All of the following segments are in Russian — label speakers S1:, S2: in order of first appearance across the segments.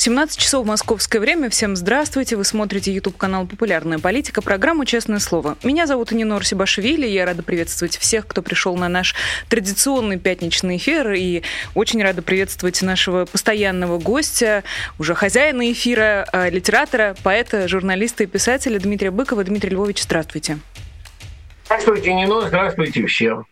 S1: 17 часов московское время. Всем здравствуйте. Вы смотрите YouTube-канал «Популярная политика», программу «Честное слово». Меня зовут Нинор Сибашвили. Я рада приветствовать всех, кто пришел на наш традиционный пятничный эфир. И очень рада приветствовать нашего постоянного гостя, уже хозяина эфира, а, литератора, поэта, журналиста и писателя Дмитрия Быкова. Дмитрий Львович, здравствуйте.
S2: Здравствуйте, Нино. Здравствуйте всем.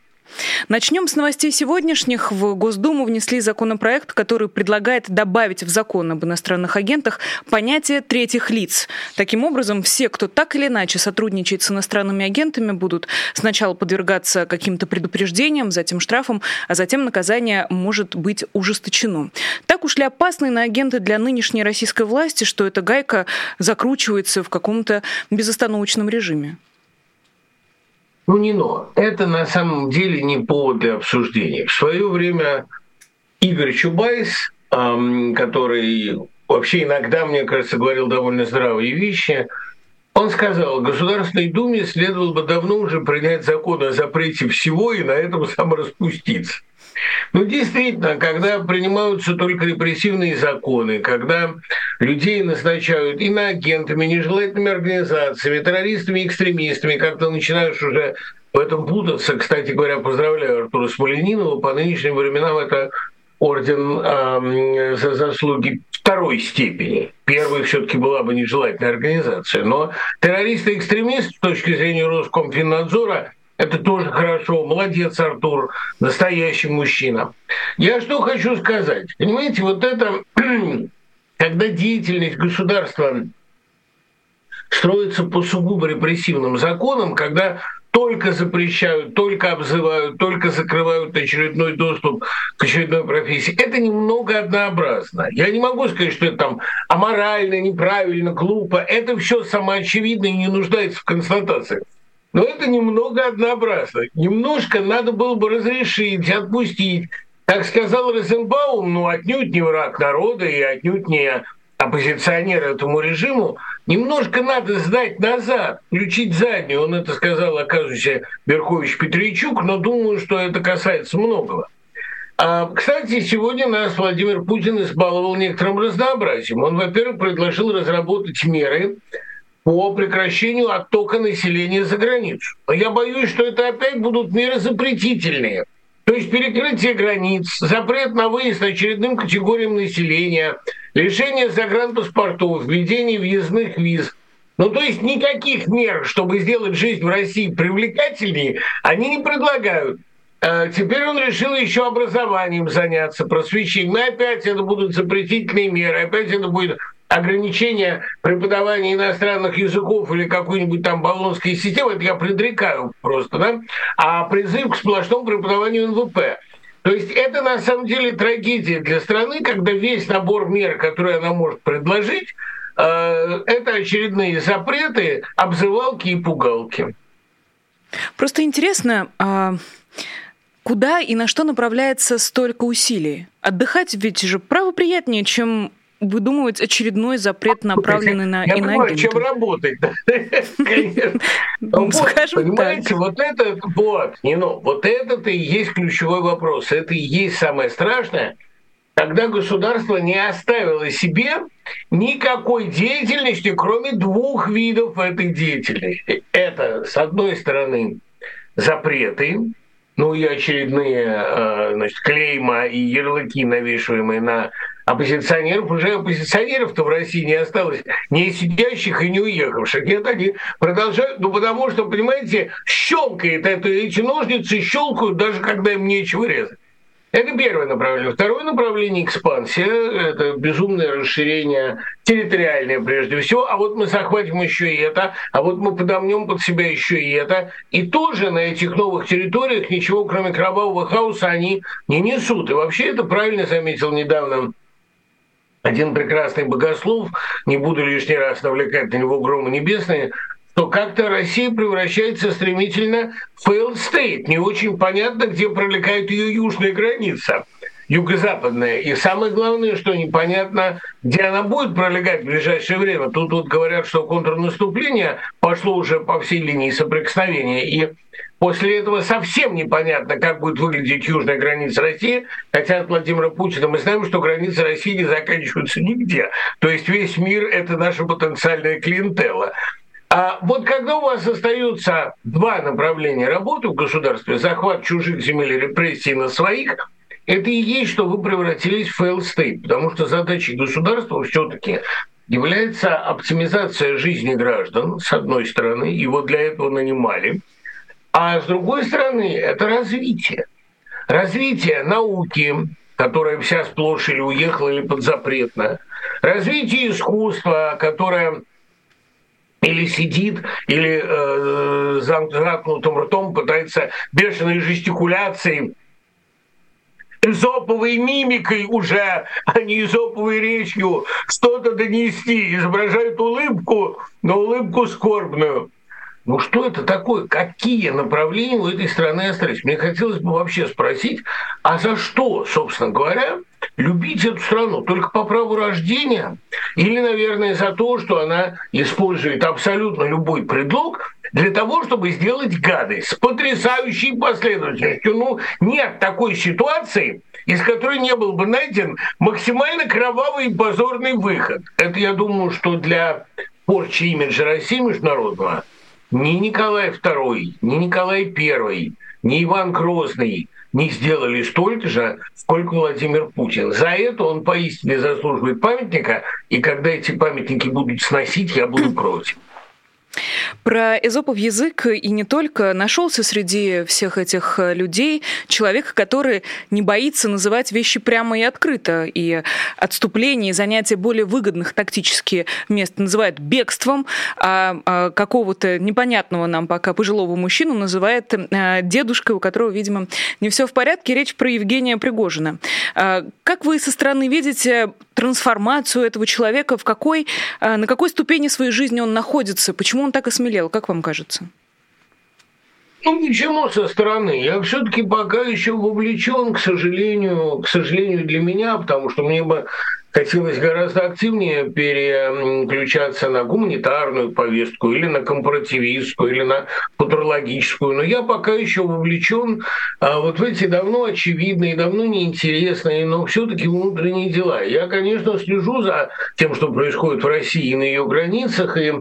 S1: Начнем с новостей сегодняшних. В Госдуму внесли законопроект, который предлагает добавить в закон об иностранных агентах понятие третьих лиц. Таким образом, все, кто так или иначе сотрудничает с иностранными агентами, будут сначала подвергаться каким-то предупреждениям, затем штрафам, а затем наказание может быть ужесточено. Так ушли опасные на агенты для нынешней российской власти, что эта гайка закручивается в каком-то безостановочном режиме.
S2: Ну, не но. Это на самом деле не повод для обсуждения. В свое время Игорь Чубайс, который вообще иногда, мне кажется, говорил довольно здравые вещи, он сказал, Государственной Думе следовало бы давно уже принять закон о запрете всего и на этом самораспуститься. Ну, действительно, когда принимаются только репрессивные законы, когда людей назначают иноагентами, нежелательными организациями, террористами, экстремистами, как-то начинаешь уже в этом путаться. Кстати говоря, поздравляю Артура Смоленинова. По нынешним временам это орден э, за заслуги второй степени. Первой все-таки была бы нежелательная организация. Но террорист и экстремист с точки зрения Роскомфиннадзора это тоже хорошо. Молодец, Артур, настоящий мужчина. Я что хочу сказать. Понимаете, вот это, когда деятельность государства строится по сугубо репрессивным законам, когда только запрещают, только обзывают, только закрывают очередной доступ к очередной профессии. Это немного однообразно. Я не могу сказать, что это там аморально, неправильно, глупо. Это все самоочевидно и не нуждается в констатации. Но это немного однообразно. Немножко надо было бы разрешить, отпустить. Как сказал Розенбаум, ну отнюдь не враг народа и отнюдь не оппозиционер этому режиму, немножко надо сдать назад, включить заднюю. Он это сказал, оказывается, Верхович Петричук, но думаю, что это касается многого. А, кстати, сегодня нас Владимир Путин избаловал некоторым разнообразием. Он, во-первых, предложил разработать меры, по прекращению оттока населения за границу. Я боюсь, что это опять будут меры запретительные. То есть перекрытие границ, запрет на выезд очередным категориям населения, лишение загранпаспортов, введение въездных виз. Ну, то есть никаких мер, чтобы сделать жизнь в России привлекательнее, они не предлагают. А теперь он решил еще образованием заняться, просвещением. И опять это будут запретительные меры, опять это будет ограничение преподавания иностранных языков или какой-нибудь там баллонской системы, это я предрекаю просто, да, а призыв к сплошному преподаванию НВП. То есть это на самом деле трагедия для страны, когда весь набор мер, которые она может предложить, э, это очередные запреты, обзывалки и пугалки.
S1: Просто интересно, а куда и на что направляется столько усилий? Отдыхать ведь же правоприятнее, чем выдумывать очередной запрет, направленный на
S2: Я понимаю, чем работать. Ну, понимаете, вот это, вот, не ну, вот это-то и есть ключевой вопрос. Это и есть самое страшное, когда государство не оставило себе никакой деятельности, кроме двух видов этой деятельности. Это, с одной стороны, запреты, ну и очередные э, значит, клейма и ярлыки, навешиваемые на оппозиционеров, уже оппозиционеров-то в России не осталось, не сидящих и не уехавших. Нет, они продолжают, ну потому что, понимаете, щелкает это, эти ножницы щелкают, даже когда им нечего резать. Это первое направление. Второе направление – экспансия. Это безумное расширение территориальное прежде всего. А вот мы захватим еще и это, а вот мы подомнем под себя еще и это. И тоже на этих новых территориях ничего, кроме кровавого хаоса, они не несут. И вообще это правильно заметил недавно один прекрасный богослов, не буду лишний раз навлекать на него громы небесные, то как-то Россия превращается стремительно в failed state. Не очень понятно, где пролегает ее южная граница. юго-западная. И самое главное, что непонятно, где она будет пролегать в ближайшее время. Тут вот говорят, что контрнаступление пошло уже по всей линии соприкосновения. И После этого совсем непонятно, как будет выглядеть южная граница России, хотя от Владимира Путина мы знаем, что границы России не заканчиваются нигде. То есть весь мир – это наша потенциальная клиентела. А вот когда у вас остаются два направления работы в государстве, захват чужих земель и репрессии на своих, это и есть, что вы превратились в fail state, потому что задачей государства все-таки является оптимизация жизни граждан, с одной стороны, его для этого нанимали – а с другой стороны, это развитие. Развитие науки, которая вся сплошь или уехала, или подзапретна. Развитие искусства, которое или сидит, или э, замкнутым ртом пытается бешеной жестикуляцией изоповой мимикой уже, а не изоповой речью что-то донести, изображает улыбку, но улыбку скорбную. Ну что это такое? Какие направления у этой страны остались? Мне хотелось бы вообще спросить, а за что, собственно говоря, любить эту страну? Только по праву рождения? Или, наверное, за то, что она использует абсолютно любой предлог для того, чтобы сделать гадость с потрясающей последовательностью? Ну, нет такой ситуации, из которой не был бы найден максимально кровавый и позорный выход. Это, я думаю, что для порчи имиджа России международного – ни Николай II, ни Николай I, ни Иван Грозный не сделали столько же, сколько Владимир Путин. За это он поистине заслуживает памятника, и когда эти памятники будут сносить, я буду против.
S1: Про эзопов язык и не только нашелся среди всех этих э, людей человек, который не боится называть вещи прямо и открыто, и отступление, и занятие более выгодных тактически мест называет бегством, а, а какого-то непонятного нам пока пожилого мужчину называет э, дедушкой, у которого, видимо, не все в порядке. Речь про Евгения Пригожина. А, как вы со стороны видите трансформацию этого человека, в какой, э, на какой ступени своей жизни он находится, почему он так осмелел, как вам кажется?
S2: Ну, ничего со стороны. Я все-таки пока еще вовлечен, к сожалению, к сожалению для меня, потому что мне бы хотелось гораздо активнее переключаться на гуманитарную повестку или на компаративистскую, или на футурологическую. Но я пока еще вовлечен а, вот в эти давно очевидные, давно неинтересные, но все-таки внутренние дела. Я, конечно, слежу за тем, что происходит в России и на ее границах, и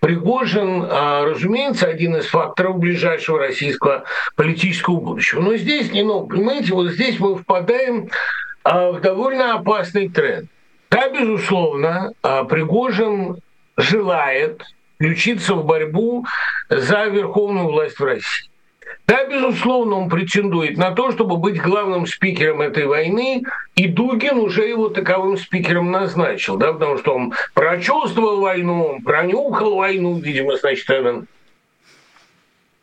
S2: Пригожин, а, разумеется, один из факторов ближайшего российского политического будущего. Но здесь, не, ну, понимаете, вот здесь мы впадаем довольно опасный тренд. Да, безусловно, а, Пригожин желает включиться в борьбу за верховную власть в России. Да, безусловно, он претендует на то, чтобы быть главным спикером этой войны, и Дугин уже его таковым спикером назначил, да, потому что он прочувствовал войну, он пронюхал войну, видимо, значит, этот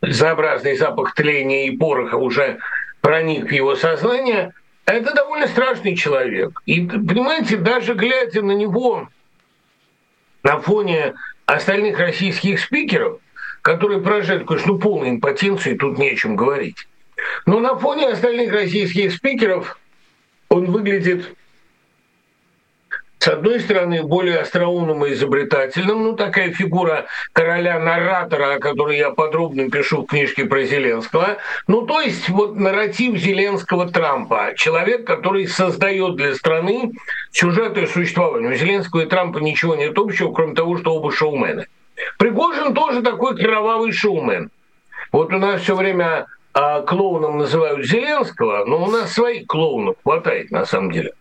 S2: безобразный запах тления и пороха уже проник в его сознание – это довольно страшный человек. И, понимаете, даже глядя на него на фоне остальных российских спикеров, которые поражают, конечно, ну, полной импотенцией, тут не о чем говорить. Но на фоне остальных российских спикеров он выглядит с одной стороны, более остроумным и изобретательным, ну, такая фигура короля-наратора, о которой я подробно пишу в книжке про Зеленского, ну, то есть вот нарратив Зеленского Трампа, человек, который создает для страны сюжеты существования. У Зеленского и Трампа ничего нет общего, кроме того, что оба шоумены. Пригожин тоже такой кровавый шоумен. Вот у нас все время а, клоуном называют Зеленского, но у нас своих клоунов хватает на самом деле.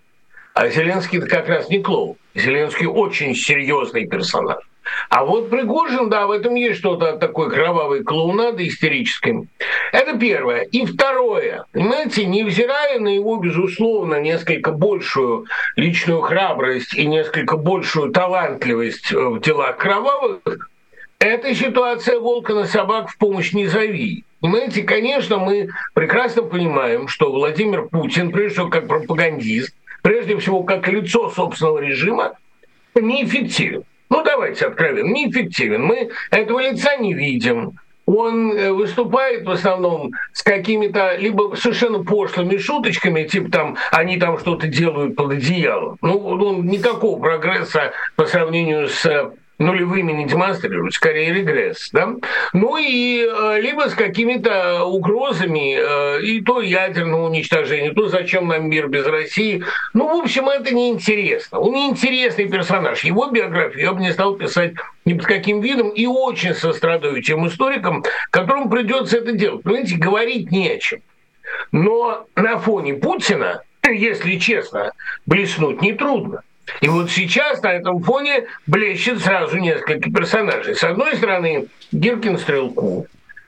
S2: А Зеленский как раз не клоун. Зеленский очень серьезный персонаж. А вот Пригожин, да, в этом есть что-то от такой кровавой клоунады истерической. Это первое. И второе. Понимаете, невзирая на его, безусловно, несколько большую личную храбрость и несколько большую талантливость в делах кровавых, эта ситуация волка на собак в помощь не зови. Понимаете, конечно, мы прекрасно понимаем, что Владимир Путин, прежде всего как пропагандист, прежде всего как лицо собственного режима, неэффективен. Ну, давайте откровенно, неэффективен. Мы этого лица не видим. он э, выступает в основном с какими-то либо совершенно пошлыми шуточками, типа там они там что-то делают под одеялом. Ну, ну никакого прогресса по сравнению с нулевыми не демонстрируют, скорее регресс. Да? Ну и э, либо с какими-то угрозами, э, и то ядерного уничтожения, то зачем нам мир без России. Ну, в общем, это неинтересно. Он неинтересный персонаж. Его биографию я бы не стал писать ни под каким видом, и очень сострадаю тем историкам, которым придется это делать. Понимаете, говорить не о чем. Но на фоне Путина, если честно, блеснуть нетрудно. И вот сейчас на этом фоне блещет сразу несколько персонажей. С одной стороны, Гиркин Стрелков,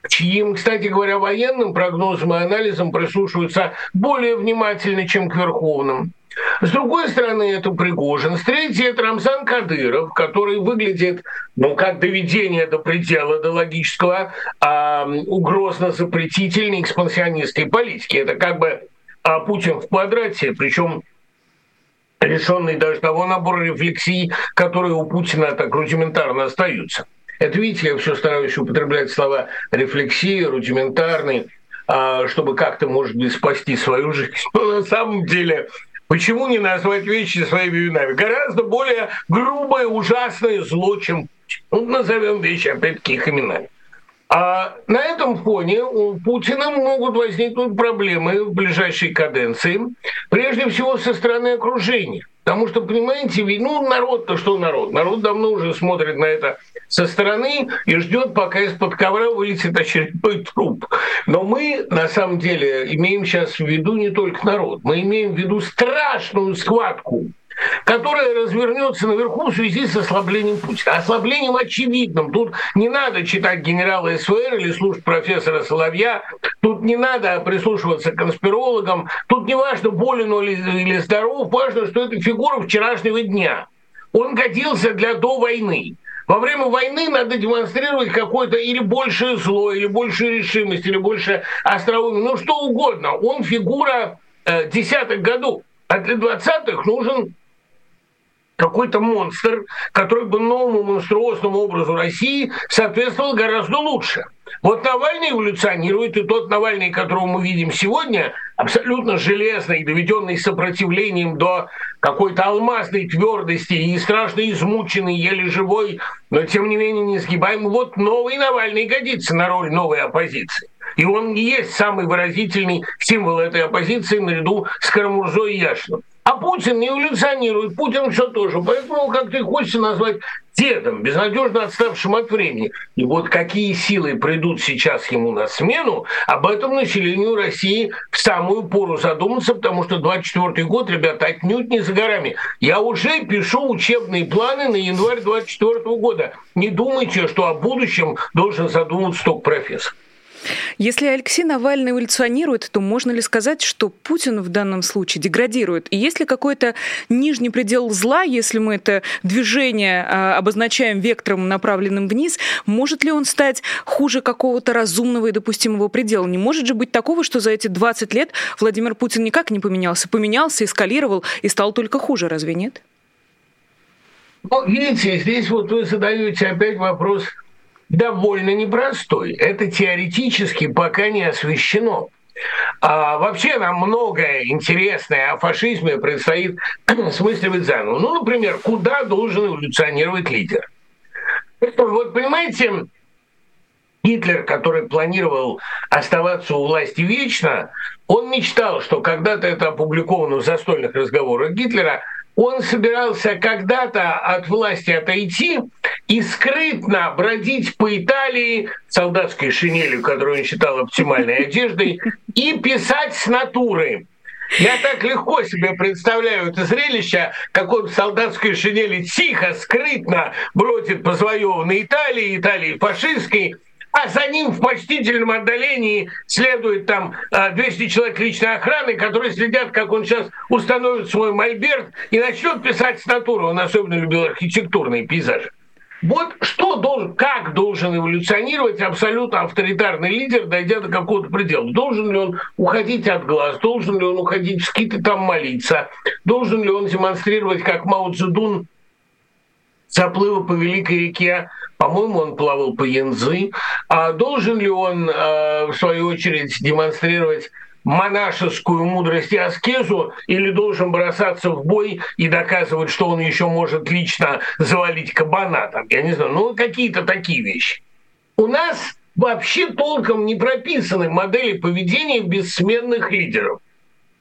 S2: чьим, кстати говоря, военным прогнозам и анализам прислушиваются более внимательно, чем к верховным. С другой стороны, это Пригожин. С третьей, это Рамзан Кадыров, который выглядит, ну, как доведение до предела, до логического, а, угрозно-запретительной экспансионистской политики. Это как бы а, Путин в квадрате, причем лишенный даже того набора рефлексий, которые у Путина так рудиментарно остаются. Это, видите, я все стараюсь употреблять слова рефлексии, рудиментарный, а, чтобы как-то, может быть, спасти свою жизнь. Но на самом деле Почему не назвать вещи своими именами? Гораздо более грубое, ужасное зло, чем Ну, назовем вещи опять-таки их именами. А на этом фоне у Путина могут возникнуть проблемы в ближайшей каденции, прежде всего со стороны окружения. Потому что, понимаете, ну народ-то что народ? Народ давно уже смотрит на это со стороны и ждет, пока из-под ковра вылетит очередной труп. Но мы, на самом деле, имеем сейчас в виду не только народ, мы имеем в виду страшную схватку которая развернется наверху в связи с ослаблением Путина. Ослаблением очевидным. Тут не надо читать генерала СВР или слушать профессора Соловья. Тут не надо прислушиваться к конспирологам. Тут не важно, болен он или здоров. Важно, что это фигура вчерашнего дня. Он годился для до войны. Во время войны надо демонстрировать какое-то или большее зло, или большую решимость, или больше остроумие, ну что угодно. Он фигура э, десятых годов. А для двадцатых нужен какой-то монстр, который бы новому монструозному образу России соответствовал гораздо лучше. Вот Навальный эволюционирует, и тот Навальный, которого мы видим сегодня, абсолютно железный, доведенный сопротивлением до какой-то алмазной твердости и страшно измученный, еле живой, но тем не менее несгибаемый. Вот новый Навальный годится на роль новой оппозиции. И он и есть самый выразительный символ этой оппозиции наряду с Карамурзой и Яшиным. А Путин не эволюционирует, Путин все тоже. Поэтому как-то хочется назвать дедом, безнадежно отставшим от времени. И вот какие силы придут сейчас ему на смену, об этом населению России в самую пору задуматься, потому что 24 год, ребята, отнюдь не за горами. Я уже пишу учебные планы на январь 24 года. Не думайте, что о будущем должен задуматься только профессор.
S1: Если Алексей Навальный эволюционирует, то можно ли сказать, что Путин в данном случае деградирует? И есть ли какой-то нижний предел зла, если мы это движение а, обозначаем вектором, направленным вниз, может ли он стать хуже какого-то разумного и допустимого предела? Не может же быть такого, что за эти 20 лет Владимир Путин никак не поменялся. Поменялся, эскалировал и стал только хуже, разве нет?
S2: Ну, видите, здесь вот вы задаете опять вопрос – довольно непростой. Это теоретически пока не освещено. А вообще нам многое интересное о фашизме предстоит смысливать заново. Ну, например, куда должен эволюционировать лидер? Вот понимаете, Гитлер, который планировал оставаться у власти вечно, он мечтал, что когда-то это опубликовано в застольных разговорах Гитлера – он собирался когда-то от власти отойти и скрытно бродить по Италии солдатской шинелью, которую он считал оптимальной одеждой, и писать с натуры. Я так легко себе представляю это зрелище, как он в солдатской шинели тихо, скрытно бродит по завоеванной Италии, Италии фашистской, а за ним в почтительном отдалении следует там 200 а, человек личной охраны, которые следят, как он сейчас установит свой мольберт и начнет писать статуру. Он особенно любил архитектурные пейзажи. Вот что должен, как должен эволюционировать абсолютно авторитарный лидер, дойдя до какого-то предела? Должен ли он уходить от глаз? Должен ли он уходить в скиты там молиться? Должен ли он демонстрировать, как Мао Цзэдун заплыва по Великой реке, по-моему, он плавал по Янзы. А должен ли он, в свою очередь, демонстрировать монашескую мудрость и аскезу или должен бросаться в бой и доказывать, что он еще может лично завалить кабана там, я не знаю, ну какие-то такие вещи. У нас вообще толком не прописаны модели поведения бессменных лидеров.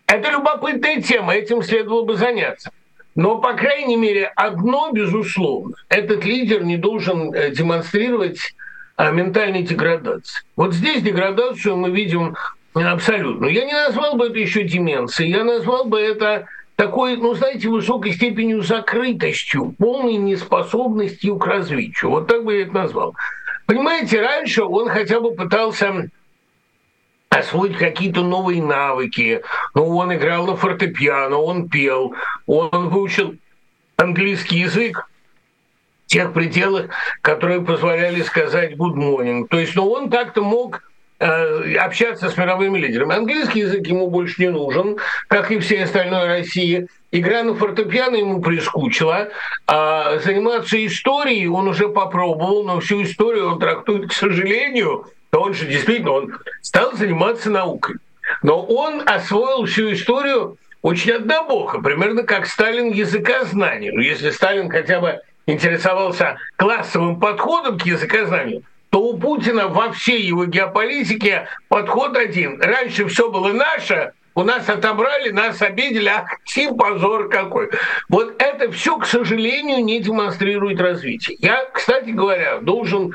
S2: Это любопытная тема, этим следовало бы заняться. Но, по крайней мере, одно, безусловно, этот лидер не должен э, демонстрировать а, ментальной деградации. Вот здесь деградацию мы видим Абсолютно. Я не назвал бы это еще деменцией, я назвал бы это такой, ну, знаете, высокой степенью закрытостью, полной неспособностью к развитию. Вот так бы я это назвал. Понимаете, раньше он хотя бы пытался освоить какие-то новые навыки. Ну, он играл на фортепиано, он пел, он выучил английский язык в тех пределах, которые позволяли сказать good morning. То есть, ну, он как-то мог Э, общаться с мировыми лидерами. Английский язык ему больше не нужен, как и всей остальной России. Игра на фортепиано ему прискучила. А заниматься историей он уже попробовал, но всю историю он трактует, к сожалению, то он же действительно он стал заниматься наукой. Но он освоил всю историю очень однобоко, примерно как Сталин языка знаний. Ну, если Сталин хотя бы интересовался классовым подходом к языкознанию, то у Путина во всей его геополитике подход один. Раньше все было наше, у нас отобрали, нас обидели, ах, ти позор какой. Вот это все, к сожалению, не демонстрирует развитие. Я, кстати говоря, должен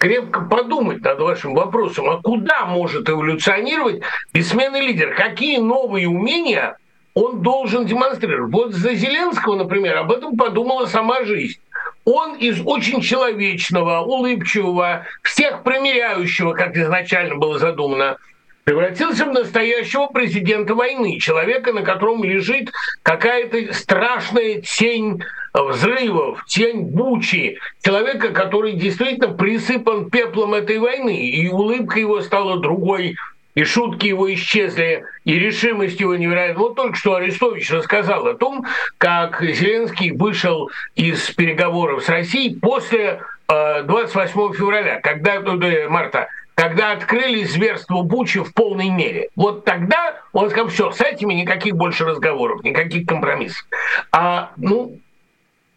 S2: крепко подумать над вашим вопросом, а куда может эволюционировать бессменный лидер? Какие новые умения он должен демонстрировать? Вот за Зеленского, например, об этом подумала сама жизнь он из очень человечного, улыбчивого, всех примиряющего, как изначально было задумано, превратился в настоящего президента войны, человека, на котором лежит какая-то страшная тень взрывов, тень бучи, человека, который действительно присыпан пеплом этой войны, и улыбка его стала другой, и шутки его исчезли, и решимость его невероятна. Вот только что Арестович рассказал о том, как Зеленский вышел из переговоров с Россией после 28 э, февраля, когда, ну, марта, когда открыли зверство Бучи в полной мере. Вот тогда он сказал, все, с этими никаких больше разговоров, никаких компромиссов. А, ну,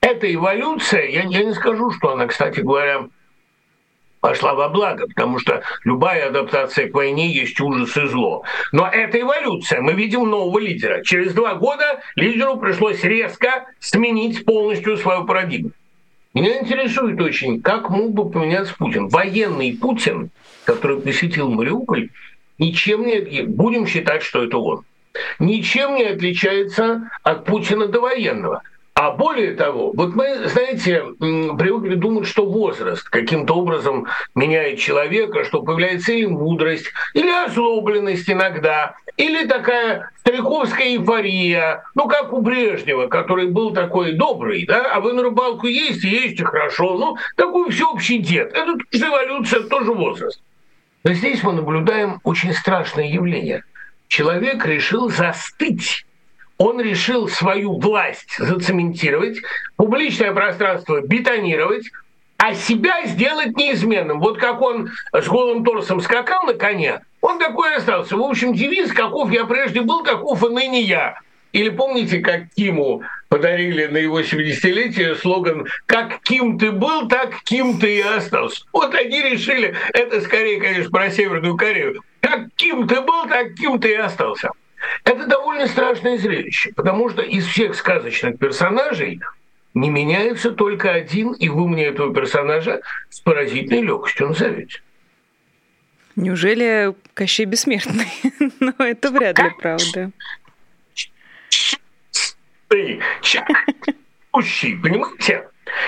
S2: эта эволюция, я, я не скажу, что она, кстати говоря, пошла во благо, потому что любая адаптация к войне есть ужас и зло. Но это эволюция. Мы видим нового лидера. Через два года лидеру пришлось резко сменить полностью свою парадигму. Меня интересует очень, как мог бы поменяться Путин. Военный Путин, который посетил Мариуполь, ничем не... Будем считать, что это он. Ничем не отличается от Путина довоенного. А более того, вот мы, знаете, привыкли думать, что возраст каким-то образом меняет человека, что появляется или мудрость, или озлобленность иногда, или такая стариковская эйфория, ну, как у Брежнева, который был такой добрый, да, а вы на рыбалку есть, есть хорошо, ну, такой всеобщий дед. Это тоже эволюция, тоже возраст. Но здесь мы наблюдаем очень страшное явление. Человек решил застыть он решил свою власть зацементировать, публичное пространство бетонировать, а себя сделать неизменным. Вот как он с голым торсом скакал на коне, он такой остался. В общем, девиз «каков я прежде был, каков и ныне я». Или помните, как Киму подарили на его 70-летие слоган «Как Ким ты был, так Ким ты и остался». Вот они решили, это скорее, конечно, про Северную Корею, «Как Ким ты был, так Ким ты и остался». Это довольно страшное зрелище, потому что из всех сказочных персонажей не меняется только один, и вы мне этого персонажа с поразительной легкостью назовете.
S1: Неужели Кощей бессмертный? Но это вряд ли правда.
S2: 对，下，不许不用讲。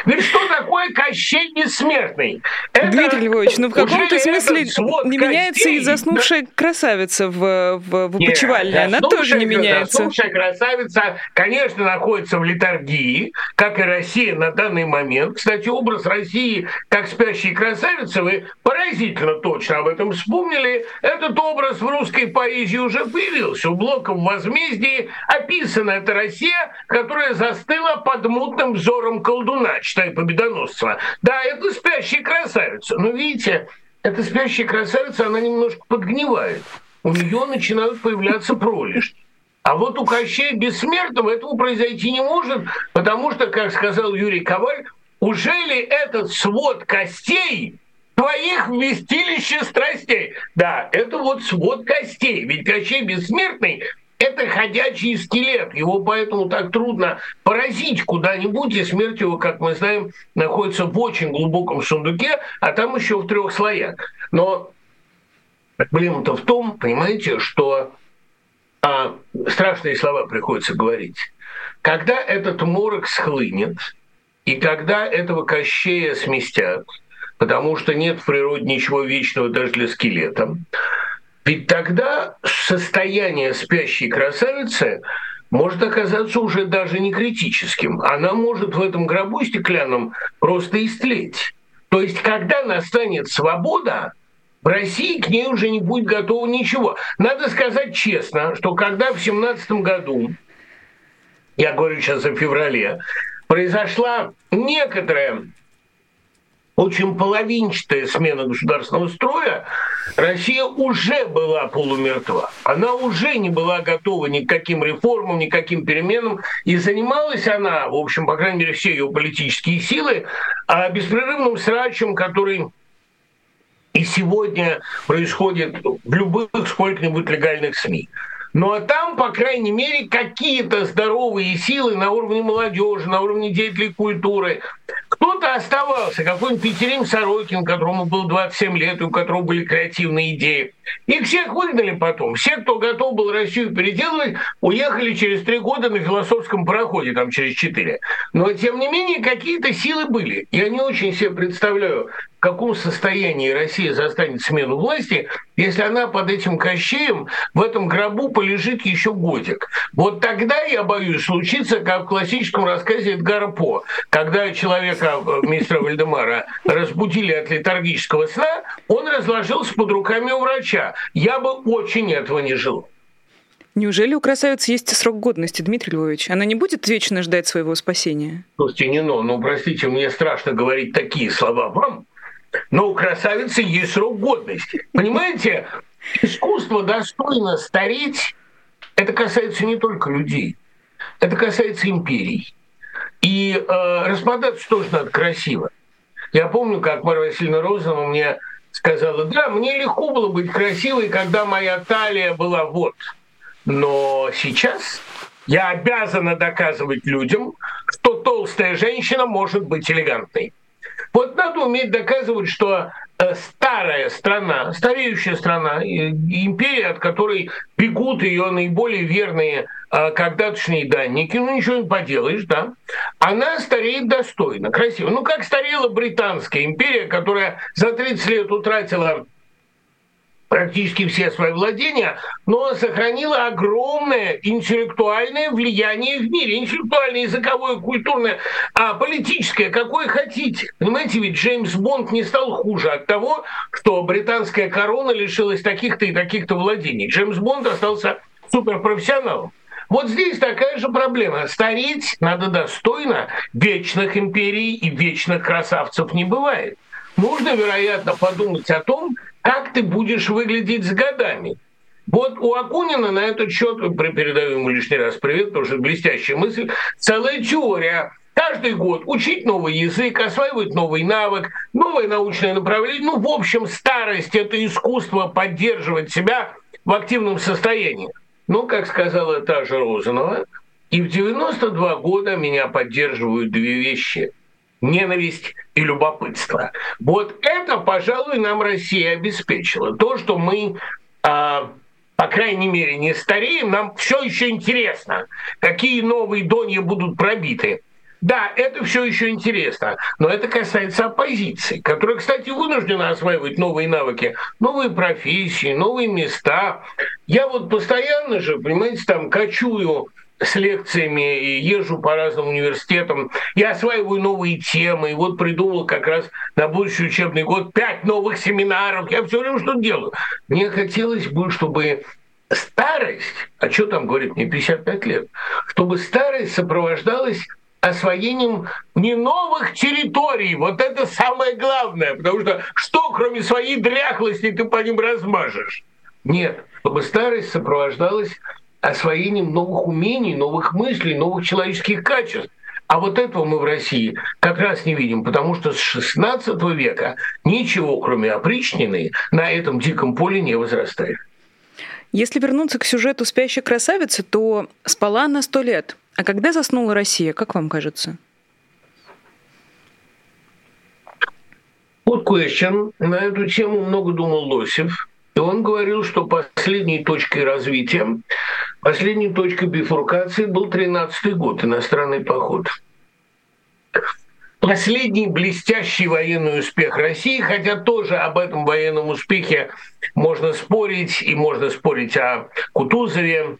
S2: Ведь что такое Кощей Бессмертный?
S1: Это Дмитрий Львович, ну в каком-то смысле не меняется Костей, и заснувшая да? красавица в, в, в опочивальне, она тоже не меняется.
S2: Заснувшая красавица, конечно, находится в литургии, как и Россия на данный момент. Кстати, образ России как спящей красавицы, вы поразительно точно об этом вспомнили. Этот образ в русской поэзии уже появился. У Блока в «Возмездии» описана эта Россия, которая застыла под мутным взором колдуна читаю Победоносцева. Да, это спящая красавица. Но видите, эта спящая красавица, она немножко подгнивает. У нее начинают появляться пролежни. А вот у Кощея Бессмертного этого произойти не может, потому что, как сказал Юрий Коваль, уже ли этот свод костей твоих вместилище страстей? Да, это вот свод костей. Ведь Кощей Бессмертный это ходячий скелет. Его поэтому так трудно поразить куда-нибудь, и смерть его, как мы знаем, находится в очень глубоком сундуке, а там еще в трех слоях. Но проблема-то в том, понимаете, что а, страшные слова приходится говорить. Когда этот морок схлынет, и когда этого Кощея сместят, потому что нет в природе ничего вечного даже для скелета, ведь тогда состояние спящей красавицы может оказаться уже даже не критическим. Она может в этом гробу стеклянном просто истлеть. То есть, когда настанет свобода, в России к ней уже не будет готово ничего. Надо сказать честно, что когда в 17 году, я говорю сейчас о феврале, произошла некоторая очень половинчатая смена государственного строя, Россия уже была полумертва. Она уже не была готова ни к каким реформам, ни к каким переменам. И занималась она, в общем, по крайней мере, все ее политические силы, а беспрерывным срачем, который и сегодня происходит в любых сколько-нибудь легальных СМИ. Ну а там, по крайней мере, какие-то здоровые силы на уровне молодежи, на уровне деятелей культуры. Кто-то оставался, какой-нибудь Петерим Сорокин, которому было 27 лет, и у которого были креативные идеи. Их всех выгнали потом. Все, кто готов был Россию переделывать, уехали через три года на философском пароходе, там через четыре. Но, тем не менее, какие-то силы были. Я не очень себе представляю, каком состоянии Россия застанет смену власти, если она под этим Кощеем в этом гробу полежит еще годик. Вот тогда, я боюсь, случится, как в классическом рассказе Эдгара По, когда человека, э, мистера Вальдемара, разбудили от летаргического сна, он разложился под руками у врача. Я бы очень этого не жил.
S1: Неужели у красавицы есть срок годности, Дмитрий Львович? Она не будет вечно ждать своего спасения?
S2: Слушайте, не но, ну, простите, мне страшно говорить такие слова вам, но у красавицы есть срок годности. Понимаете, искусство достойно стареть, это касается не только людей, это касается империй. И э, распадаться тоже надо красиво. Я помню, как Марья Васильевна Розанова мне сказала, да, мне легко было быть красивой, когда моя талия была вот. Но сейчас я обязана доказывать людям, что толстая женщина может быть элегантной. Вот надо уметь доказывать, что э, старая страна, стареющая страна, империя, от которой бегут ее наиболее верные э, когда-тошние данники, ну ничего не поделаешь, да, она стареет достойно, красиво. Ну как старела Британская империя, которая за 30 лет утратила практически все свои владения, но сохранила огромное интеллектуальное влияние в мире. Интеллектуальное, языковое, культурное, а политическое, какое хотите. Понимаете, ведь Джеймс Бонд не стал хуже от того, что британская корона лишилась таких-то и таких-то владений. Джеймс Бонд остался суперпрофессионалом. Вот здесь такая же проблема. Стареть надо достойно. Вечных империй и вечных красавцев не бывает. Нужно, вероятно, подумать о том, как ты будешь выглядеть с годами. Вот у Акунина на этот счет, передаю ему лишний раз привет, потому что блестящая мысль, целая теория. Каждый год учить новый язык, осваивать новый навык, новое научное направление. Ну, в общем, старость – это искусство поддерживать себя в активном состоянии. Ну, как сказала та же Розанова, и в 92 года меня поддерживают две вещи – ненависть и любопытство. Вот это, пожалуй, нам Россия обеспечила. То, что мы а, по крайней мере, не стареем, нам все еще интересно, какие новые донья будут пробиты. Да, это все еще интересно, но это касается оппозиции, которая, кстати, вынуждена осваивать новые навыки, новые профессии, новые места. Я вот постоянно же, понимаете, там кочую с лекциями и езжу по разным университетам, я осваиваю новые темы, и вот придумал как раз на будущий учебный год пять новых семинаров, я все время что делаю. Мне хотелось бы, чтобы старость, а что там говорит, мне 55 лет, чтобы старость сопровождалась освоением не новых территорий. Вот это самое главное, потому что что, кроме своей дряхлости, ты по ним размажешь? Нет, чтобы старость сопровождалась освоением новых умений, новых мыслей, новых человеческих качеств. А вот этого мы в России как раз не видим, потому что с XVI века ничего, кроме опричнины, на этом диком поле не возрастает.
S1: Если вернуться к сюжету «Спящей красавицы», то спала она сто лет. А когда заснула Россия, как вам кажется?
S2: Good question. На эту тему много думал Лосев. И он говорил, что последней точкой развития, последней точкой бифуркации был 13-й год, иностранный поход последний блестящий военный успех России, хотя тоже об этом военном успехе можно спорить, и можно спорить о Кутузове.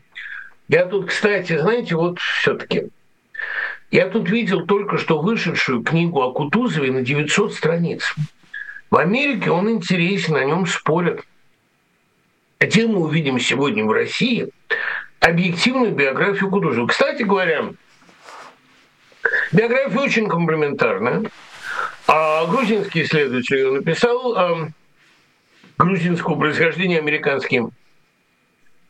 S2: Я тут, кстати, знаете, вот все таки я тут видел только что вышедшую книгу о Кутузове на 900 страниц. В Америке он интересен, о нем спорят. Где мы увидим сегодня в России объективную биографию Кутузова. Кстати говоря, Биография очень комплементарная. А грузинский исследователь ее написал, а, грузинского происхождения американским.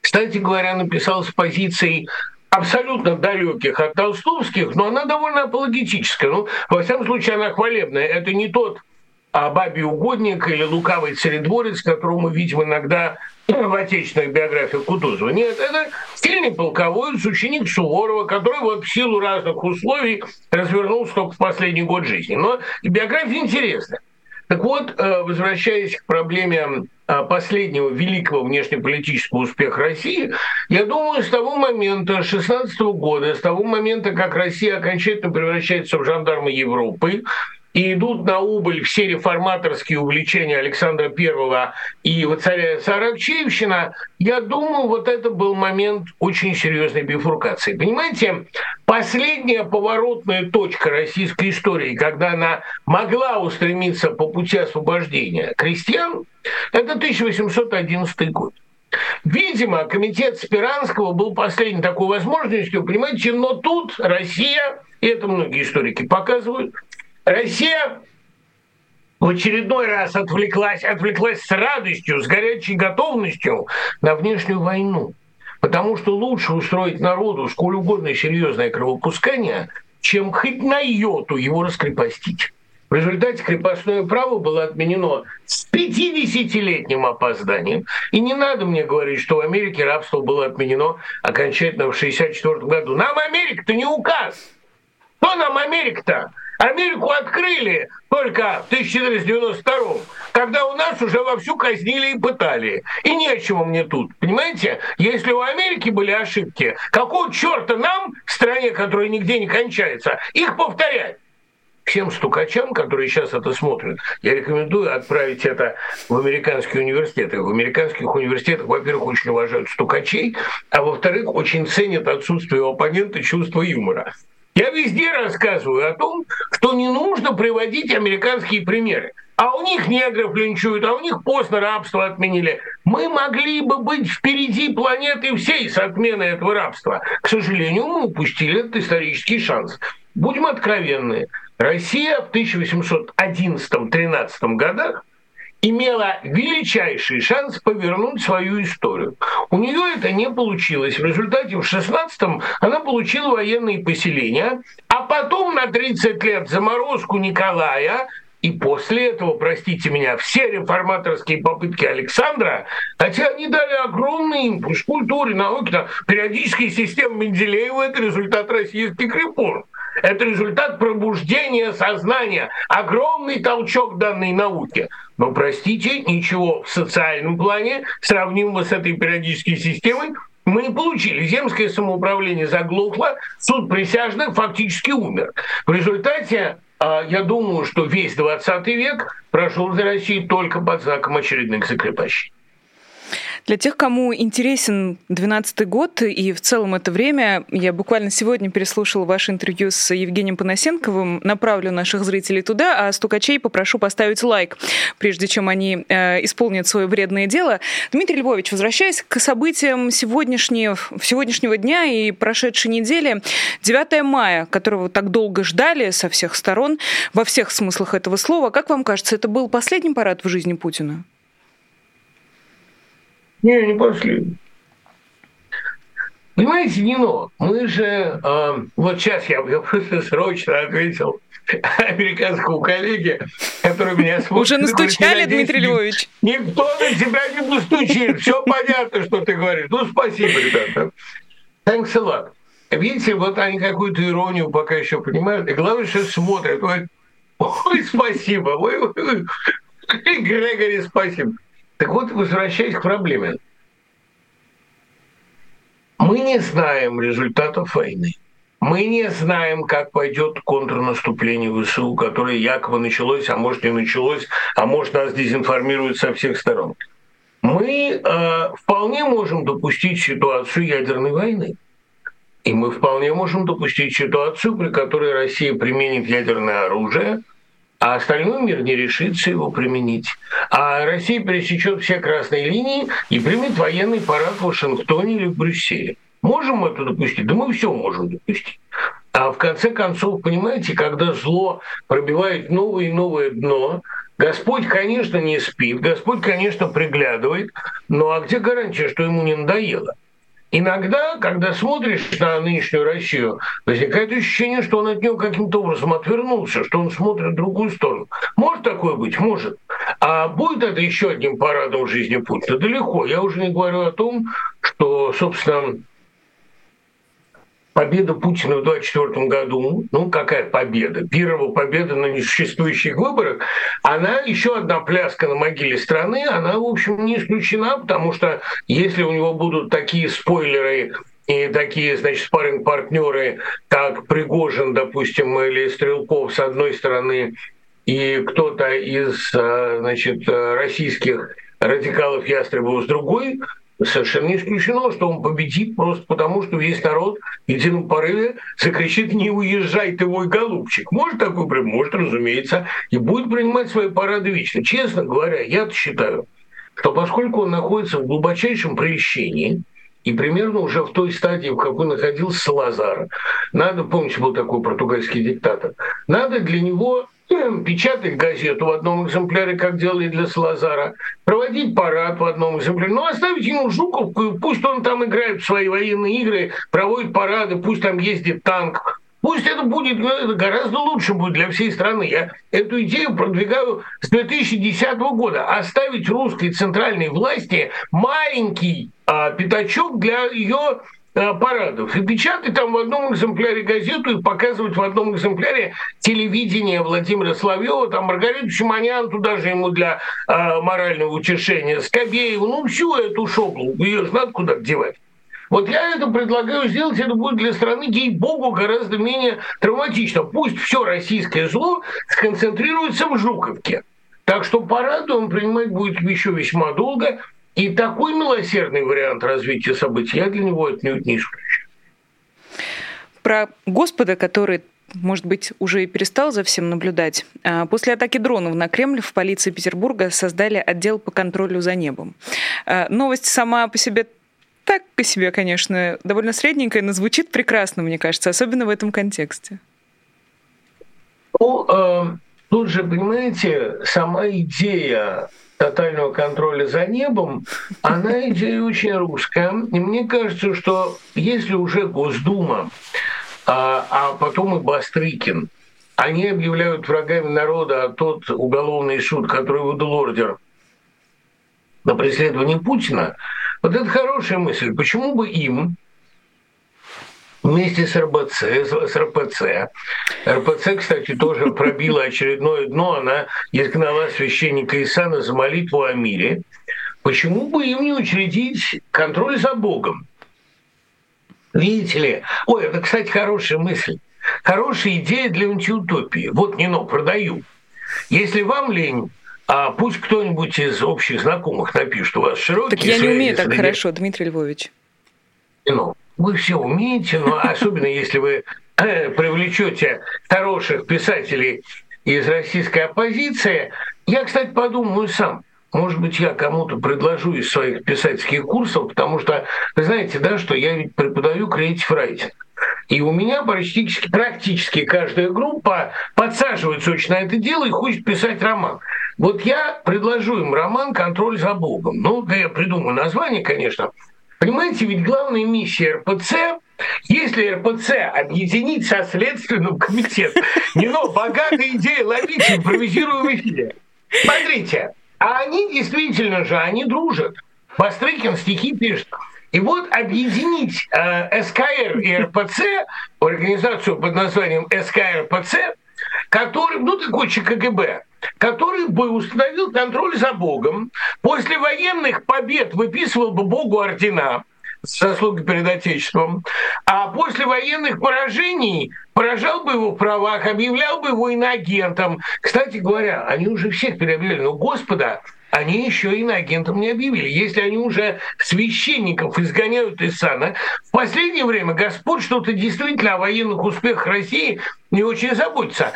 S2: Кстати говоря, написал с позицией абсолютно далеких от толстовских, но она довольно апологетическая. Ну, во всяком случае, она хвалебная. Это не тот а бабий угодник или лукавый царедворец, которого мы видим иногда в отечественных биографиях Кутузова. Нет, это сильный полководец, ученик Суворова, который вот в силу разных условий развернулся только в последний год жизни. Но биография интересная. Так вот, э, возвращаясь к проблеме э, последнего великого внешнеполитического успеха России, я думаю, с того момента, с 16 года, с того момента, как Россия окончательно превращается в жандарма Европы, и идут на убыль все реформаторские увлечения Александра I и воцаряется Аракчеевщина, я думаю, вот это был момент очень серьезной бифуркации. Понимаете, последняя поворотная точка российской истории, когда она могла устремиться по пути освобождения крестьян, это 1811 год. Видимо, комитет Спиранского был последней такой возможностью, понимаете, но тут Россия, и это многие историки показывают, Россия в очередной раз отвлеклась, отвлеклась с радостью, с горячей готовностью на внешнюю войну. Потому что лучше устроить народу сколь угодно серьезное кровопускание, чем хоть на йоту его раскрепостить. В результате крепостное право было отменено с 50-летним опозданием. И не надо мне говорить, что в Америке рабство было отменено окончательно в 1964 году. Нам Америка-то не указ. Что нам Америка-то? Америку открыли только в 1492 когда у нас уже вовсю казнили и пытали. И нечего мне тут. Понимаете? Если у Америки были ошибки, какого черта нам, в стране, которая нигде не кончается, их повторять? всем стукачам, которые сейчас это смотрят, я рекомендую отправить это в американские университеты. В американских университетах, во-первых, очень уважают стукачей, а во-вторых, очень ценят отсутствие у оппонента чувства юмора. Я везде рассказываю о том, что не нужно приводить американские примеры. А у них негров линчуют, а у них постно рабство отменили. Мы могли бы быть впереди планеты всей с отменой этого рабства. К сожалению, мы упустили этот исторический шанс. Будем откровенны. Россия в 1811-13 годах имела величайший шанс повернуть свою историю. У нее это не получилось. В результате в 16-м она получила военные поселения, а потом на 30 лет заморозку Николая и после этого, простите меня, все реформаторские попытки Александра, хотя они дали огромный импульс культуре, науке, периодической системе Менделеева – это результат российских реформ. Это результат пробуждения сознания, огромный толчок данной науке. Но, простите, ничего в социальном плане, сравнимого с этой периодической системой, мы не получили. Земское самоуправление заглохло, суд присяжных фактически умер. В результате а, я думаю, что весь 20 век прошел для России только под знаком очередных закрепощений.
S1: Для тех, кому интересен 2012 год и в целом это время, я буквально сегодня переслушала ваше интервью с Евгением Панасенковым, направлю наших зрителей туда, а стукачей попрошу поставить лайк, прежде чем они э, исполнят свое вредное дело. Дмитрий Львович, возвращаясь к событиям сегодняшнего, сегодняшнего дня и прошедшей недели, 9 мая, которого так долго ждали со всех сторон, во всех смыслах этого слова, как вам кажется, это был последний парад в жизни Путина?
S2: Не, не пошли. Понимаете, Нино, мы же... Э, вот сейчас я, я просто срочно ответил американскому коллеге, который меня
S1: смотрит. Уже настучали, Дмитрий Львович?
S2: Никто на тебя не настучит. Все понятно, что ты говоришь. Ну, спасибо, ребята. Thanks a lot. Видите, вот они какую-то иронию пока еще понимают. И главное, что смотрят. Ой, ой спасибо. Ой, ой, ой. Грегори, спасибо. Так вот, возвращаясь к проблеме. Мы не знаем результатов войны. Мы не знаем, как пойдет контрнаступление ВСУ, которое якобы началось, а может не началось, а может нас дезинформируют со всех сторон. Мы э, вполне можем допустить ситуацию ядерной войны. И мы вполне можем допустить ситуацию, при которой Россия применит ядерное оружие – а остальной мир не решится его применить. А Россия пересечет все красные линии и примет военный парад в Вашингтоне или в Брюсселе. Можем мы это допустить? Да мы все можем допустить. А в конце концов, понимаете, когда зло пробивает новое и новое дно, Господь, конечно, не спит, Господь, конечно, приглядывает, но а где гарантия, что ему не надоело? Иногда, когда смотришь на нынешнюю Россию, возникает ощущение, что он от нее каким-то образом отвернулся, что он смотрит в другую сторону. Может такое быть? Может. А будет это еще одним парадом жизни Путина? Далеко. Я уже не говорю о том, что, собственно, победа Путина в 2024 году, ну какая победа? Первая победа на несуществующих выборах, она еще одна пляска на могиле страны, она, в общем, не исключена, потому что если у него будут такие спойлеры и такие, значит, спарринг-партнеры, как Пригожин, допустим, или Стрелков с одной стороны, и кто-то из, э, значит, российских радикалов Ястребов с другой, совершенно не исключено, что он победит просто потому, что весь народ в едином порыве закричит «Не уезжай ты, мой голубчик». Может такой прям? Может, разумеется. И будет принимать свои парады вечно. Честно говоря, я считаю, что поскольку он находится в глубочайшем прельщении, и примерно уже в той стадии, в какой находился Салазар, надо, помните, был такой португальский диктатор, надо для него печатать газету в одном экземпляре, как делали для Салазара, проводить парад в одном экземпляре, ну, оставить ему Жуковку, пусть он там играет в свои военные игры, проводит парады, пусть там ездит танк, Пусть это будет ну, это гораздо лучше будет для всей страны. Я эту идею продвигаю с 2010 года. Оставить русской центральной власти маленький а, пятачок для ее парадов. И печатать там в одном экземпляре газету и показывать в одном экземпляре телевидение Владимира Соловьева, там Маргариту Шиманян, туда же ему для э, морального утешения, Скобееву, ну всю эту шоблу, ее же надо куда-то девать. Вот я это предлагаю сделать, это будет для страны, ей-богу, гораздо менее травматично. Пусть все российское зло сконцентрируется в Жуковке. Так что параду он принимать будет еще весьма долго, и такой милосердный вариант развития событий я для него отнюдь не исключаю.
S1: Про Господа, который может быть, уже и перестал за всем наблюдать. А, после атаки дронов на Кремль в полиции Петербурга создали отдел по контролю за небом. А, новость сама по себе так по себе, конечно, довольно средненькая, но звучит прекрасно, мне кажется, особенно в этом контексте.
S2: Ну, э, тут же, понимаете, сама идея тотального контроля за небом, она идея очень русская. И мне кажется, что если уже Госдума, а, а потом и Бастрыкин, они объявляют врагами народа, а тот уголовный суд, который выдал ордер на преследование Путина, вот это хорошая мысль. Почему бы им вместе с РБЦ, с РПЦ. РПЦ, кстати, тоже пробила очередное дно, она изгнала священника Исана за молитву о мире. Почему бы им не учредить контроль за Богом? Видите ли? Ой, это, кстати, хорошая мысль. Хорошая идея для антиутопии. Вот, Нино, продаю. Если вам лень А пусть кто-нибудь из общих знакомых напишет у вас широкие
S1: Так я не умею так хорошо, Дмитрий Львович.
S2: Ну, вы все умеете, но особенно если вы э, привлечете хороших писателей из российской оппозиции. Я, кстати, подумаю сам. Может быть, я кому-то предложу из своих писательских курсов, потому что, вы знаете, да, что я ведь преподаю креатив райтинг. И у меня практически, практически каждая группа подсаживается очень на это дело и хочет писать роман. Вот я предложу им роман «Контроль за Богом». Ну, да я придумаю название, конечно. Понимаете, ведь главная миссия РПЦ если РПЦ объединить со Следственным комитетом, не но богатая идея ловить импровизируем в эфире. Смотрите, а они действительно же, они дружат. Бастрыкин стихи пишет. И вот объединить э, СКР и РПЦ организацию под названием СКРПЦ, который, ну такой ЧКГБ, который бы установил контроль за Богом, после военных побед выписывал бы Богу ордена, заслуги перед Отечеством, а после военных поражений поражал бы его в правах, объявлял бы его иноагентом. Кстати говоря, они уже всех переобъявили, но Господа они еще иноагентом не объявили. Если они уже священников изгоняют из сана, в последнее время Господь что-то действительно о военных успехах России не очень заботится.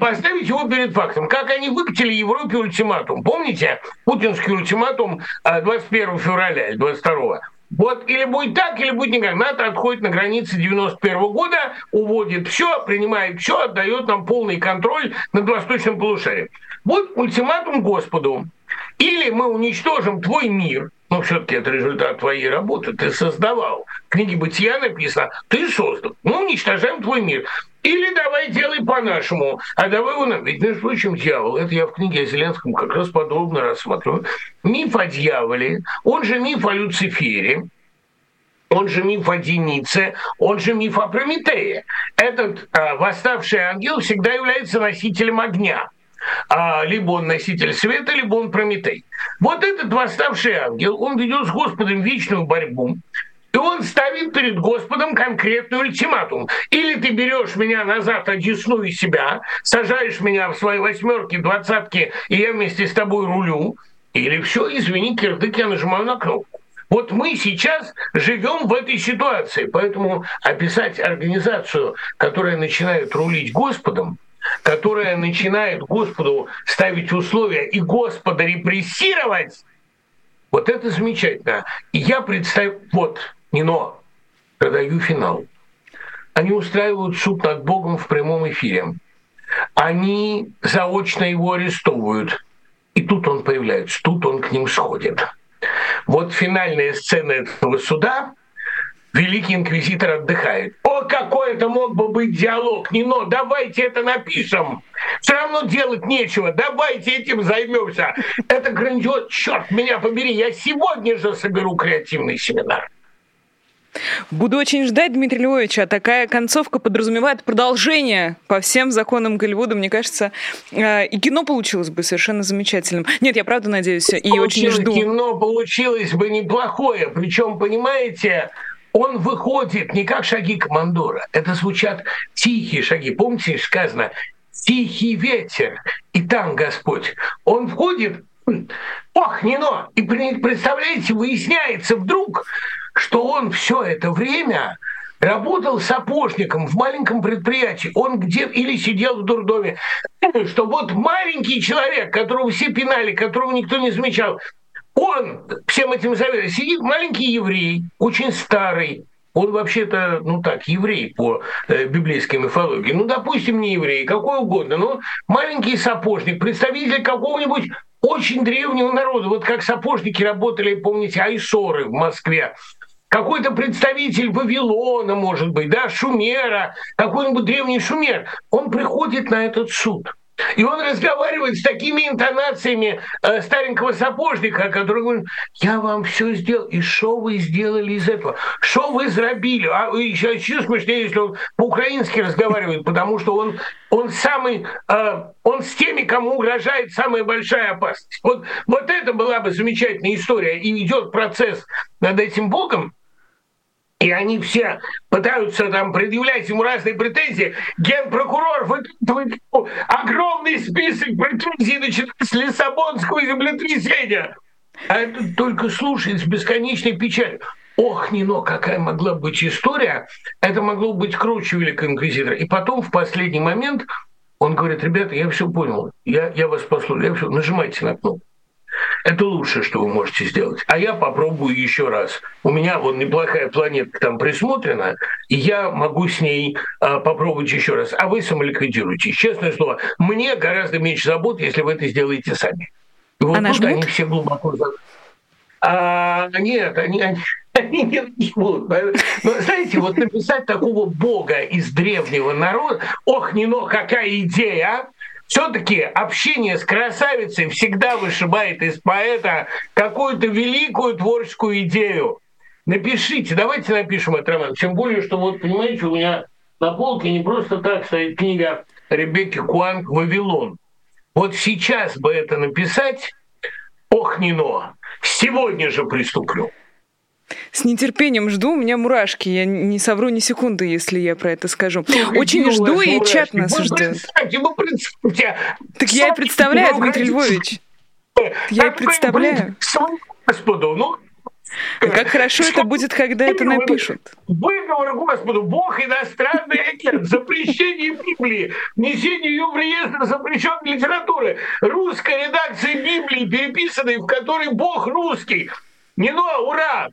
S2: Поставить его перед фактом. Как они выкатили Европе ультиматум. Помните путинский ультиматум 21 а, февраля или 22 вот или будет так, или будет никак. НАТО отходит на границе 91 -го года, уводит все, принимает все, отдает нам полный контроль над восточным полушарием. Вот ультиматум Господу. Или мы уничтожим твой мир, но все-таки это результат твоей работы, ты создавал. В книге «Бытия» написано, ты создал. Мы уничтожаем твой мир. Или давай делай по-нашему, а давай его... Ведь, между прочим, дьявол, это я в книге о Зеленском как раз подробно рассматриваю. Миф о дьяволе, он же миф о Люцифере, он же миф о Денице, он же миф о Прометее. Этот э, восставший ангел всегда является носителем огня а, либо он носитель света, либо он Прометей. Вот этот восставший ангел, он ведет с Господом вечную борьбу, и он ставит перед Господом конкретный ультиматум. Или ты берешь меня назад, одесную себя, сажаешь меня в свои восьмерки, двадцатки, и я вместе с тобой рулю, или все, извини, кирдык, я нажимаю на кнопку. Вот мы сейчас живем в этой ситуации, поэтому описать организацию, которая начинает рулить Господом, которая начинает Господу ставить условия и Господа репрессировать, вот это замечательно. И я представляю, вот, не но, продаю финал. Они устраивают суд над Богом в прямом эфире. Они заочно его арестовывают. И тут он появляется, тут он к ним сходит. Вот финальная сцена этого суда Великий инквизитор отдыхает. О, какой это мог бы быть диалог, Нино, давайте это напишем. Все равно делать нечего, давайте этим займемся. Это грандиоз, черт меня побери, я сегодня же соберу креативный семинар.
S1: Буду очень ждать, Дмитрий Львович, а такая концовка подразумевает продолжение по всем законам Голливуда. Мне кажется, э, и кино получилось бы совершенно замечательным. Нет, я правда надеюсь и очень жду.
S2: Кино получилось бы неплохое. Причем, понимаете, он выходит не как шаги командора, это звучат тихие шаги. Помните, сказано «тихий ветер», и там Господь. Он входит, ох, не но, и представляете, выясняется вдруг, что он все это время работал сапожником в маленьком предприятии, он где или сидел в дурдоме, что вот маленький человек, которого все пинали, которого никто не замечал, он всем этим заведует. Сидит маленький еврей, очень старый, он вообще-то, ну так, еврей по э, библейской мифологии. Ну, допустим, не еврей, какой угодно, но маленький сапожник, представитель какого-нибудь очень древнего народа. Вот как сапожники работали, помните, айсоры в Москве. Какой-то представитель Вавилона, может быть, да, Шумера, какой-нибудь древний Шумер. Он приходит на этот суд – и он разговаривает с такими интонациями э, старенького сапожника, который говорит, я вам все сделал. И что вы сделали из этого? Что вы зробили? А еще, еще смешнее, если он по-украински разговаривает, потому что он, он самый, э, он с теми, кому угрожает самая большая опасность. Вот, вот это была бы замечательная история. И идет процесс над этим Богом, и они все пытаются там предъявлять ему разные претензии. Генпрокурор выкатывает огромный список претензий, начиная с Лиссабонского землетрясения. А это только слушает с бесконечной печалью. Ох, Нино, какая могла быть история. Это могло быть круче Великого Инквизитора. И потом, в последний момент, он говорит, ребята, я все понял, я, я вас послушаю, я все, нажимайте на кнопку. Это лучшее, что вы можете сделать. А я попробую еще раз. У меня вот неплохая планетка там присмотрена, и я могу с ней а, попробовать еще раз. А вы самоликвидируйтесь. Честное слово, мне гораздо меньше забот, если вы это сделаете сами. И вот а тут они все глубоко... А, нет, они, они, они не жмут. Но знаете, вот написать такого бога из древнего народа, ох, не но, какая идея, а? Все-таки общение с красавицей всегда вышибает из поэта какую-то великую творческую идею. Напишите, давайте напишем этот роман. Тем более, что вот, понимаете, у меня на полке не просто так стоит книга Ребекки Куанг «Вавилон». Вот сейчас бы это написать, ох, не но, сегодня же приступлю.
S1: С нетерпением жду, у меня мурашки, я не совру ни секунды, если я про это скажу. Ну, Очень жду, и мурашки. чат нас вы ждет. Вы представьте, так я и представляю, Дмитрий Львович. Я и представляю. Господу, ну, как хорошо это будет, когда это напишут.
S2: Выговор Господу, Бог иностранный агент, запрещение Библии, внесение ее в реестр запрещенной литературы, русская редакция Библии, переписанной, в которой Бог русский. Не но, ура!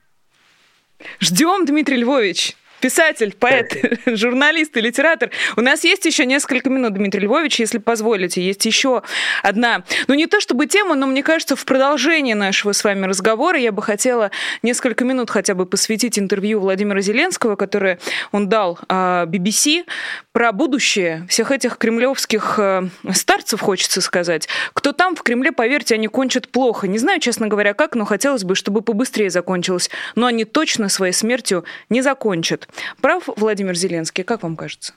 S1: Ждем, Дмитрий Львович. Писатель, поэт, журналист и литератор. У нас есть еще несколько минут, Дмитрий Львович, если позволите. Есть еще одна, ну не то чтобы тема, но мне кажется, в продолжении нашего с вами разговора я бы хотела несколько минут хотя бы посвятить интервью Владимира Зеленского, которое он дал BBC про будущее всех этих кремлевских э, старцев, хочется сказать. Кто там в Кремле, поверьте, они кончат плохо. Не знаю, честно говоря, как, но хотелось бы, чтобы побыстрее закончилось. Но они точно своей смертью не закончат. Прав Владимир Зеленский, как вам кажется?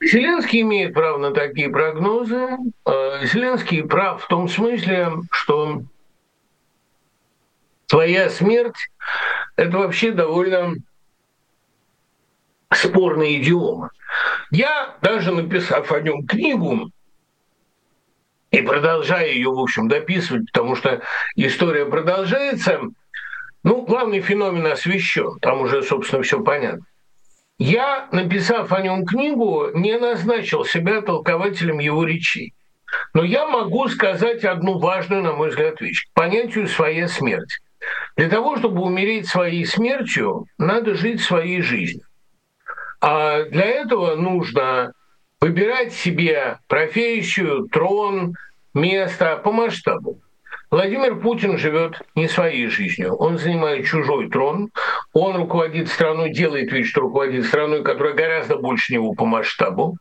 S2: Зеленский имеет право на такие прогнозы. Э, Зеленский прав в том смысле, что твоя смерть – это вообще довольно спорный идиом. Я, даже написав о нем книгу, и продолжая ее, в общем, дописывать, потому что история продолжается – ну, главный феномен освещен, там уже, собственно, все понятно. Я, написав о нем книгу, не назначил себя толкователем его речей. Но я могу сказать одну важную, на мой взгляд, вещь. Понятию «своя смерть». Для того, чтобы умереть своей смертью, надо жить своей жизнью. А для этого нужно выбирать себе профессию, трон, место по масштабу. Владимир Путин живет не своей жизнью. Он занимает чужой трон. Он руководит страной, делает вид, что руководит страной, которая гораздо больше него по масштабу.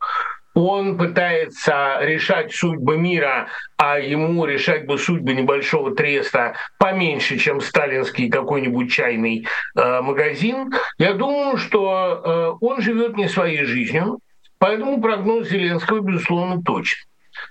S2: Он пытается решать судьбы мира, а ему решать бы судьбы небольшого треста поменьше, чем сталинский какой-нибудь чайный э, магазин. Я думаю, что э, он живет не своей жизнью, поэтому прогноз Зеленского, безусловно, точен.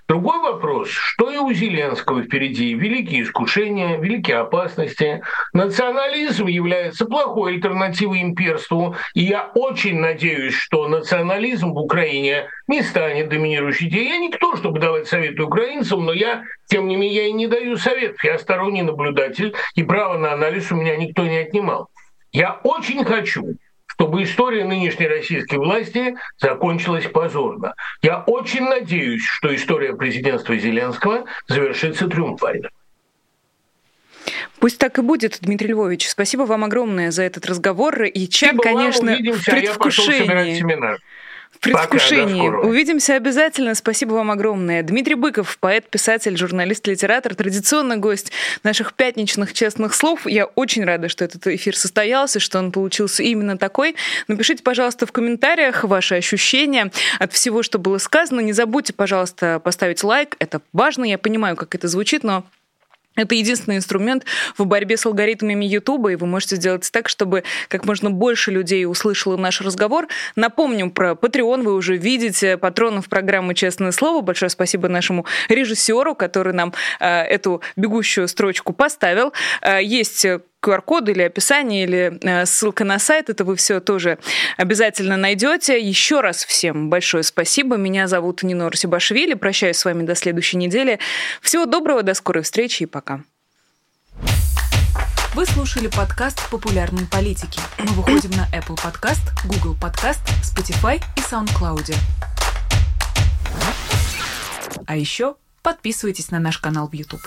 S2: Другой вопрос, что и у Зеленского впереди. Великие искушения, великие опасности. Национализм является плохой альтернативой имперству. И я очень надеюсь, что национализм в Украине не станет доминирующей идеей. Я никто, чтобы давать советы украинцам, но я, тем не менее, я и не даю советов. Я сторонний наблюдатель, и право на анализ у меня никто не отнимал. Я очень хочу, чтобы история нынешней российской власти закончилась позорно. Я очень надеюсь, что история президентства Зеленского завершится триумфально.
S1: Пусть так и будет, Дмитрий Львович. Спасибо вам огромное за этот разговор. И чат, конечно, в предвкушении в предвкушении. Увидимся обязательно. Спасибо вам огромное. Дмитрий Быков, поэт, писатель, журналист, литератор, традиционный гость наших пятничных честных слов. Я очень рада, что этот эфир состоялся, что он получился именно такой. Напишите, пожалуйста, в комментариях ваши ощущения от всего, что было сказано. Не забудьте, пожалуйста, поставить лайк. Это важно. Я понимаю, как это звучит, но это единственный инструмент в борьбе с алгоритмами YouTube, и вы можете сделать так, чтобы как можно больше людей услышало наш разговор. Напомним про Patreon, вы уже видите патронов программы «Честное слово». Большое спасибо нашему режиссеру, который нам э, эту бегущую строчку поставил. Э, есть QR-код или описание, или э, ссылка на сайт. Это вы все тоже обязательно найдете. Еще раз всем большое спасибо. Меня зовут Нина Русибашвили. Прощаюсь с вами до следующей недели. Всего доброго, до скорой встречи и пока.
S3: Вы слушали подкаст «Популярные политики». Мы выходим на Apple Podcast, Google Podcast, Spotify и SoundCloud. А еще подписывайтесь на наш канал в YouTube.